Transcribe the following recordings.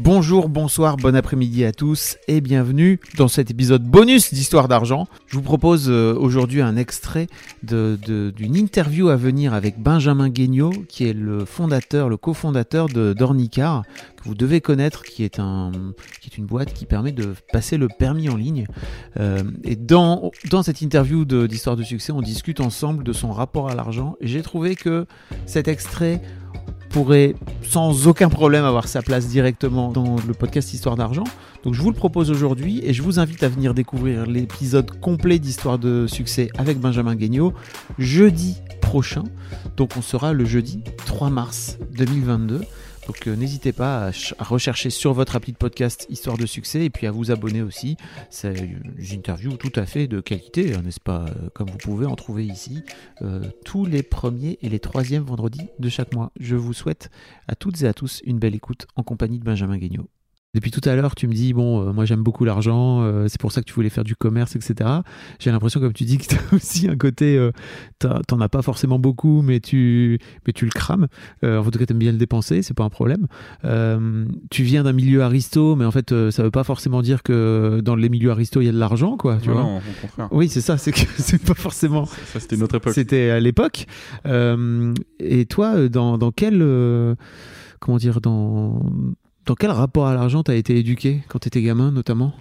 Bonjour, bonsoir, bon après-midi à tous et bienvenue dans cet épisode bonus d'Histoire d'argent. Je vous propose euh, aujourd'hui un extrait d'une interview à venir avec Benjamin Guignot, qui est le fondateur, le cofondateur de d'Ornicar, que vous devez connaître, qui est, une boîte qui permet de passer le permis en ligne. Euh, et dans, cette interview d'Histoire de succès, on discute ensemble de son rapport à l'argent j'ai trouvé que cet extrait pourrait sans aucun problème avoir sa place directement dans le podcast Histoire d'argent. Donc je vous le propose aujourd'hui et je vous invite à venir découvrir l'épisode complet d'Histoire de succès avec Benjamin Guignot jeudi prochain. Donc on sera le jeudi 3 mars 2022. Donc euh, n'hésitez pas à, ch- à rechercher sur votre appli de podcast Histoire de succès et puis à vous abonner aussi. C'est une interview tout à fait de qualité, hein, n'est-ce pas euh, Comme vous pouvez en trouver ici euh, tous les premiers et les troisièmes vendredis de chaque mois. Je vous souhaite à toutes et à tous une belle écoute en compagnie de Benjamin Guignot. Depuis tout à l'heure, tu me dis, bon, euh, moi j'aime beaucoup l'argent, euh, c'est pour ça que tu voulais faire du commerce, etc. J'ai l'impression, comme tu dis, que tu as aussi un côté, euh, t'en as pas forcément beaucoup, mais tu, mais tu le crames. Euh, en tout cas, tu aimes bien le dépenser, c'est pas un problème. Euh, tu viens d'un milieu aristo, mais en fait, euh, ça veut pas forcément dire que dans les milieux aristo, il y a de l'argent, quoi. Tu Non, vois non, au contraire. oui, c'est ça, c'est que c'est pas forcément. Ça, c'était notre époque. C'était à l'époque. Euh, et toi, dans, dans quel. euh, comment dire Dans. Dans quel rapport à l'argent t'as été éduqué quand t'étais gamin, notamment?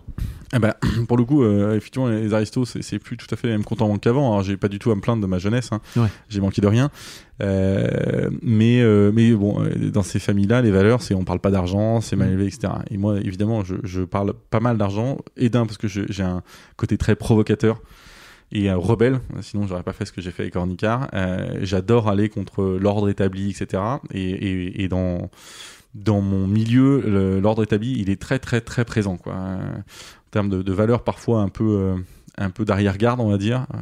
Ah bah, pour le coup, euh, effectivement, les aristos, c'est plus tout à fait le même compte en banque qu'avant. Alors, j'ai pas du tout à me plaindre de ma jeunesse. hein. Ouais. J'ai manqué de rien. Euh, mais, euh, mais bon, dans ces familles-là, les valeurs, c'est on parle pas d'argent, c'est mal élevé, etc. Et moi, évidemment, je, je parle pas mal d'argent. Et d'un, parce que j'ai un côté très provocateur et rebelle. Sinon, j'aurais pas fait ce que j'ai fait avec Ornicar. Euh, J'adore aller contre l'ordre établi, etc. Et, et, et dans dans mon milieu, l'ordre établi, il est très très très présent, quoi. Euh, en termes de, de valeurs parfois un peu euh, un peu d'arrière-garde, on va dire. Euh,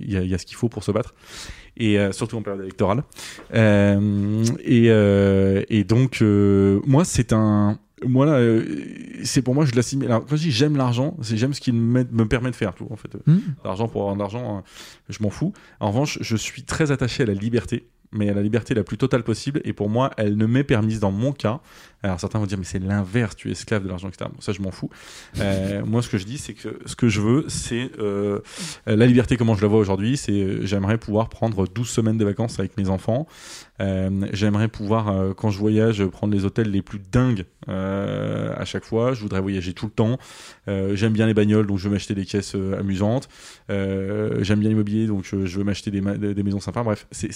Il y, a, il y a ce qu'il faut pour se battre, et euh, surtout en période électorale. Euh, et, euh, et donc, euh, moi, c'est un moi là, euh, c'est pour moi je l'assimile. Alors quand je dis j'aime l'argent, c'est j'aime ce qu'il me, me permet de faire tout en fait. Hmm L'argent pour avoir de l'argent, euh, je m'en fous. En revanche, je suis très attaché à la liberté, mais la liberté la plus totale possible. Et pour moi, elle ne m'est permise dans mon cas. Alors certains vont dire mais c'est l'inverse, tu es esclave de l'argent, etc. Bon, ça je m'en fous. Euh, moi, ce que je dis, c'est que ce que je veux, c'est euh, la liberté comment je la vois aujourd'hui. C'est euh, j'aimerais pouvoir prendre 12 semaines de vacances avec mes enfants. Euh, j'aimerais pouvoir, euh, quand je voyage, prendre les hôtels les plus dingues euh, à chaque fois. Je voudrais voyager tout le temps. J'aime bien les bagnoles, donc je veux m'acheter des caisses amusantes. J'aime bien l'immobilier, donc je, je veux m'acheter des, ma- des maisons sympas. Bref, c'est-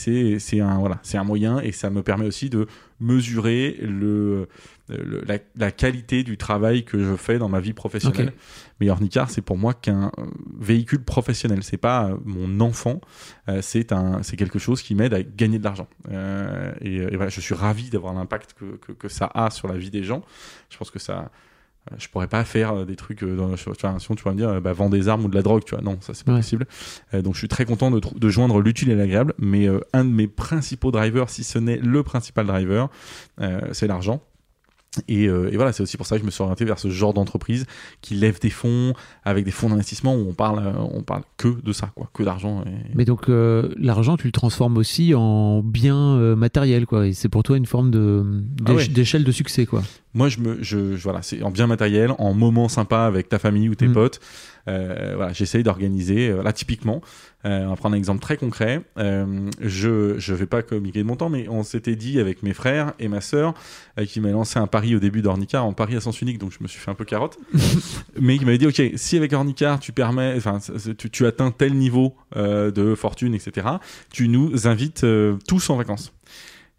un voilà, un moyen et ça me permet aussi de mesurer le, le- la, la qualité du travail que je fais dans ma vie professionnelle. Mais Ornicar, c'est pour moi qu'un véhicule professionnel. C'est pas mon enfant. c'est c'est quelque chose qui m'aide à gagner de l'argent. Euh, et, et voilà, je suis ravi d'avoir l'impact que, que, que ça a sur la vie des gens. Je pense que ça, euh, je pourrais pas faire euh, des trucs euh, dans enfin, sinon tu vas me dire euh, bah, vends des armes ou de la drogue tu vois non ça c'est pas Ouais. possible Euh, donc je suis très content de, joindre l'utile et l'agréable mais euh, un de mes principaux drivers si ce n'est le principal driver euh, c'est l'argent et, euh, et voilà, c'est aussi pour ça que je me suis orienté vers ce genre d'entreprise qui lève des fonds avec des fonds d'investissement où on parle, euh, on parle que de ça, quoi, que d'argent. et- Mais donc, euh, l'argent, tu le transformes aussi en bien euh, matériel, quoi. Et c'est pour toi une forme de Ah ouais. d'échelle de succès, quoi. Moi, je me, je, je- voilà, c'est en bien matériel, en moments sympas avec ta famille ou tes Mm. potes. Euh, voilà, j'essaye d'organiser. euh, là, typiquement, euh, on va prendre un exemple très concret. Euh, je, je vais pas communiquer de mon temps, mais on s'était dit avec mes frères et ma sœur, euh, qui m'a lancé un pari au début d'Ornicar, en pari à sens unique, donc je me suis fait un peu carotte. mais qui m'avait dit, ok, si avec Ornicar tu permets, enfin, tu, tu atteins tel niveau euh, de fortune, etc., tu nous invites tous en vacances.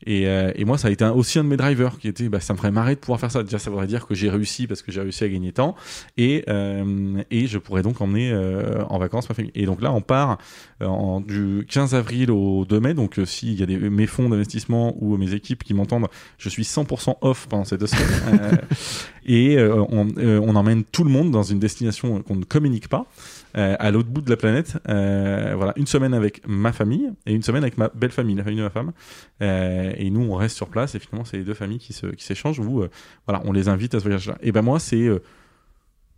Et, euh, et moi, ça a été un- aussi un de mes drivers qui était, bah, ça me ferait marrer de pouvoir faire ça. Déjà, ça voudrait dire que j'ai réussi parce que j'ai réussi à gagner temps et, euh, et je pourrais donc emmener euh, en vacances ma famille. Et donc là, on part euh, en, du 15 avril au 2 mai. Donc, euh, s'il y a des, mes fonds d'investissement ou mes équipes qui m'entendent, je suis 100% off pendant ces deux semaines. Et euh, on, euh, on emmène tout le monde dans une destination qu'on ne communique pas. euh, à l'autre bout de la planète, voilà, une semaine avec ma famille et une semaine avec ma belle famille, la famille de ma femme. Et nous, on reste sur place et finalement, c'est les deux familles qui se, qui s'échangent. Où, voilà, on les invite à ce voyage-là. Et ben moi, c'est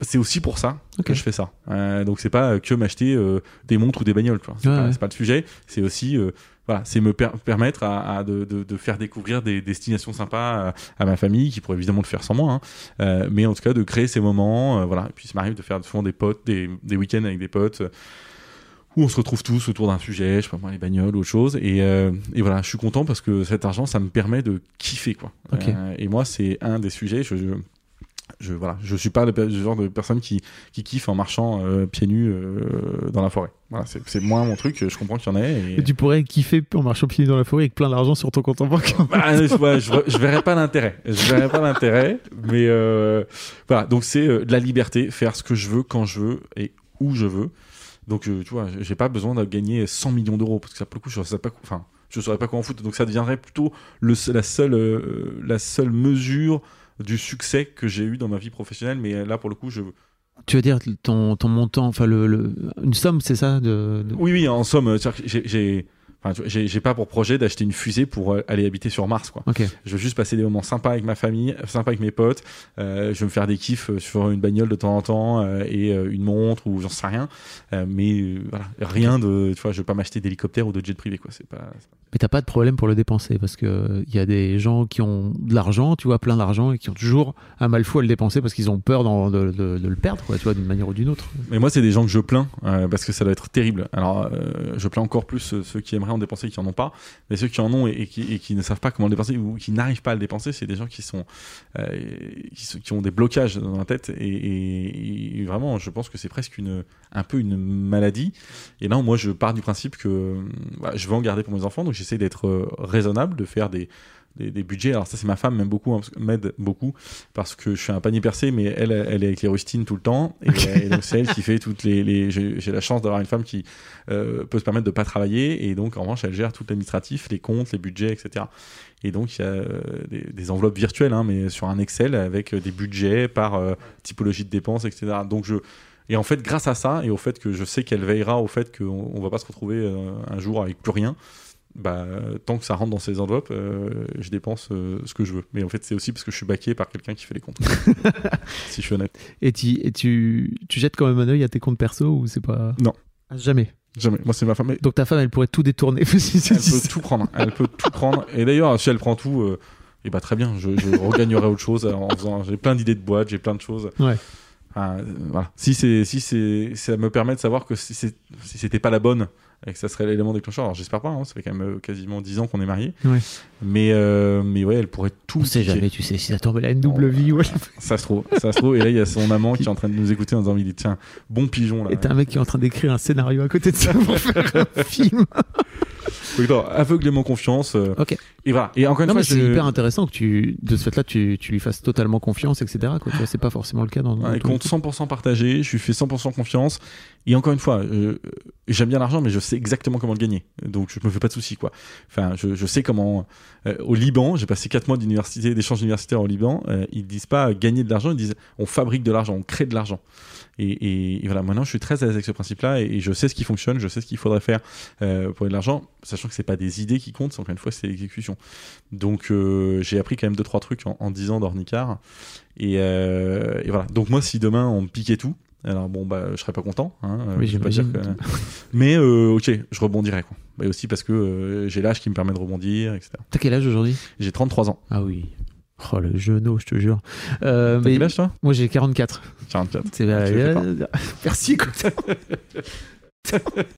c'est aussi pour ça que je fais ça. Euh, donc c'est pas que m'acheter euh, des montres ou des bagnoles. C'est Ouais, pas, ouais. c'est pas le sujet. C'est aussi euh, voilà, c'est me per- permettre à, à de, de, de faire découvrir des destinations sympas à, à ma famille, qui pourrait évidemment le faire sans moi, hein. Euh, mais en tout cas de créer ces moments. euh, voilà. Et puis ça m'arrive de faire souvent des potes, des, des week-ends avec des potes. euh, où on se retrouve tous autour d'un sujet, je sais pas moi, les bagnoles ou autre chose. Et, euh, et voilà, je suis content parce que cet argent, ça me permet de kiffer, quoi. Euh, et moi, c'est un des sujets. Je, je, je, voilà, je suis pas le, genre de personne qui, qui kiffe en marchant euh, pieds nus euh, dans la forêt. Voilà, c'est moins mon truc. Je comprends qu'il y en ait. Et... Et tu pourrais kiffer en marchant pieds nus dans la forêt avec plein d'argent sur ton compte en banque. Bah, je, ouais, je, je verrais pas l'intérêt. Je verrais pas l'intérêt. Mais euh, voilà, donc c'est euh, de la liberté, faire ce que je veux, quand je veux et où je veux. Donc euh, tu vois, j'ai pas besoin de gagner 100 millions d'euros parce que ça, pour le coup, je sais pas, enfin, je saurais pas quoi en foutre. Donc ça deviendrait plutôt le, la seule, euh, la seule mesure du succès que j'ai eu dans ma vie professionnelle. Mais euh, là, pour le coup, je, Tu veux dire ton, ton montant, enfin le, le- une somme, c'est ça de, de- oui, oui, en somme, euh, j'ai, enfin, j'ai, pas pour projet d'acheter une fusée pour euh, aller habiter sur Mars, quoi. Je veux juste passer des moments sympas avec ma famille, sympas avec mes potes. Euh, je veux me faire des kiffs euh, sur une bagnole de temps en temps euh, et euh, une montre ou j'en sais rien. Euh, mais euh, voilà, rien de, tu vois, je veux pas m'acheter d'hélicoptère ou de jet privé, quoi. C'est pas. Mais t'as pas de problème pour le dépenser parce que il y a des gens qui ont de l'argent, tu vois, plein d'argent et qui ont toujours un mal fou à le dépenser parce qu'ils ont peur de, de- de le perdre, quoi, tu vois, d'une manière ou d'une autre. Mais moi, c'est des gens que je plains euh, parce que ça doit être terrible. Alors, euh, je plains encore plus euh, ceux qui aimeraient en dépenser qui en ont pas. Mais ceux qui en ont et, qui, ne savent pas comment le dépenser ou qui n'arrivent pas à le dépenser, c'est des gens qui sont, euh, qui, ont des blocages dans la tête. Et, vraiment, je pense que c'est presque une, un peu une maladie. Et là, moi, je pars du principe que voilà, je veux en garder pour mes enfants. Donc, j'essaie d'être euh, raisonnable, de faire des, des, des budgets. Alors ça, c'est ma femme m'aime beaucoup, hein, m'aide beaucoup parce que je suis un panier percé, mais elle, elle est avec les rustines tout le temps. Et, et donc c'est elle qui fait toutes les. les- J'ai la chance d'avoir une femme qui euh, peut se permettre de pas travailler, et donc en revanche, elle gère tout l'administratif, les comptes, les budgets, etc. Et donc il y a euh, des, des enveloppes virtuelles, hein, mais sur un Excel avec euh, des budgets par euh, typologie de dépenses, etc. Donc je et en fait, grâce à ça et au fait que je sais qu'elle veillera au fait qu'on on va pas se retrouver euh, un jour avec plus rien, bah, tant que ça rentre dans ces enveloppes, euh, je dépense euh, ce que je veux. Mais en fait, c'est aussi parce que je suis baqué par quelqu'un qui fait les comptes. si je suis honnête. Et, tu, et tu, tu jettes quand même un œil à tes comptes perso ou c'est pas. Non. Ah, Jamais. Jamais. Moi, c'est ma femme. Donc ta femme, elle pourrait tout détourner. si- Elle peut tout prendre. Elle peut tout prendre. Et d'ailleurs, si elle prend tout, euh, et bah très bien. Je, je regagnerai autre chose en faisant. J'ai plein d'idées de boîtes, j'ai plein de choses. Ouais. Enfin, euh, voilà. Si c'est, si c'est, ça me permet de savoir que si, c'est, si c'était pas la bonne et que ça serait l'élément déclencheur. Alors j'espère pas. Hein, ça fait quand même euh, quasiment 10 ans qu'on est mariés. Ouais. Mais mais mais ouais, elle pourrait tout. On sait jamais, tu sais, si ça tombe, elle a une double Non, vie. Ouais. Ça se trouve, ça se trouve. Et là, il y a son amant qui est en train de nous écouter en disant, il dit, tiens, bon pigeon là. Et t'as un mec qui est en train d'écrire un scénario à côté de ça pour faire un film. Donc, non, aveuglément confiance. euh, Ok. Et voilà. Et encore une Non, fois, c'est je- hyper intéressant que tu, de ce fait-là, tu, tu lui fasses totalement confiance, etc. Quoi. C'est pas forcément le cas dans. dans les compte trucs. 100% partagé, je lui fais 100% confiance. Et encore une fois, euh, j'aime bien l'argent, mais je sais exactement comment le gagner. Donc je me fais pas de soucis, quoi. Enfin, je, sais comment. euh, au Liban, j'ai passé 4 mois d'université, d'échange universitaire au Liban. euh, ils disent pas gagner de l'argent, ils disent on fabrique de l'argent, on crée de l'argent. Et, voilà, maintenant je suis très à l'aise avec ce principe-là et, je sais ce qui fonctionne, je sais ce qu'il faudrait faire euh, pour de l'argent, sachant que c'est pas des idées qui comptent, encore une fois c'est l'exécution. Donc euh, j'ai appris quand même deux trois trucs en, en 10 ans d'ornicar. Et, euh, et voilà. Donc moi, si demain on me piquait tout, alors bon bah je serais pas content. Hein, euh, Oui, je vais pas dire j'imagine. que- Mais euh, ok, je rebondirai quoi. Et aussi parce que euh, j'ai l'âge qui me permet de rebondir, etc. T'as quel âge aujourd'hui? J'ai 33 ans. Ah oui. Oh, le genou, je te jure. Euh, T'as mais quel âge toi? moi, j'ai 44. 44. C'est Ah. Merci.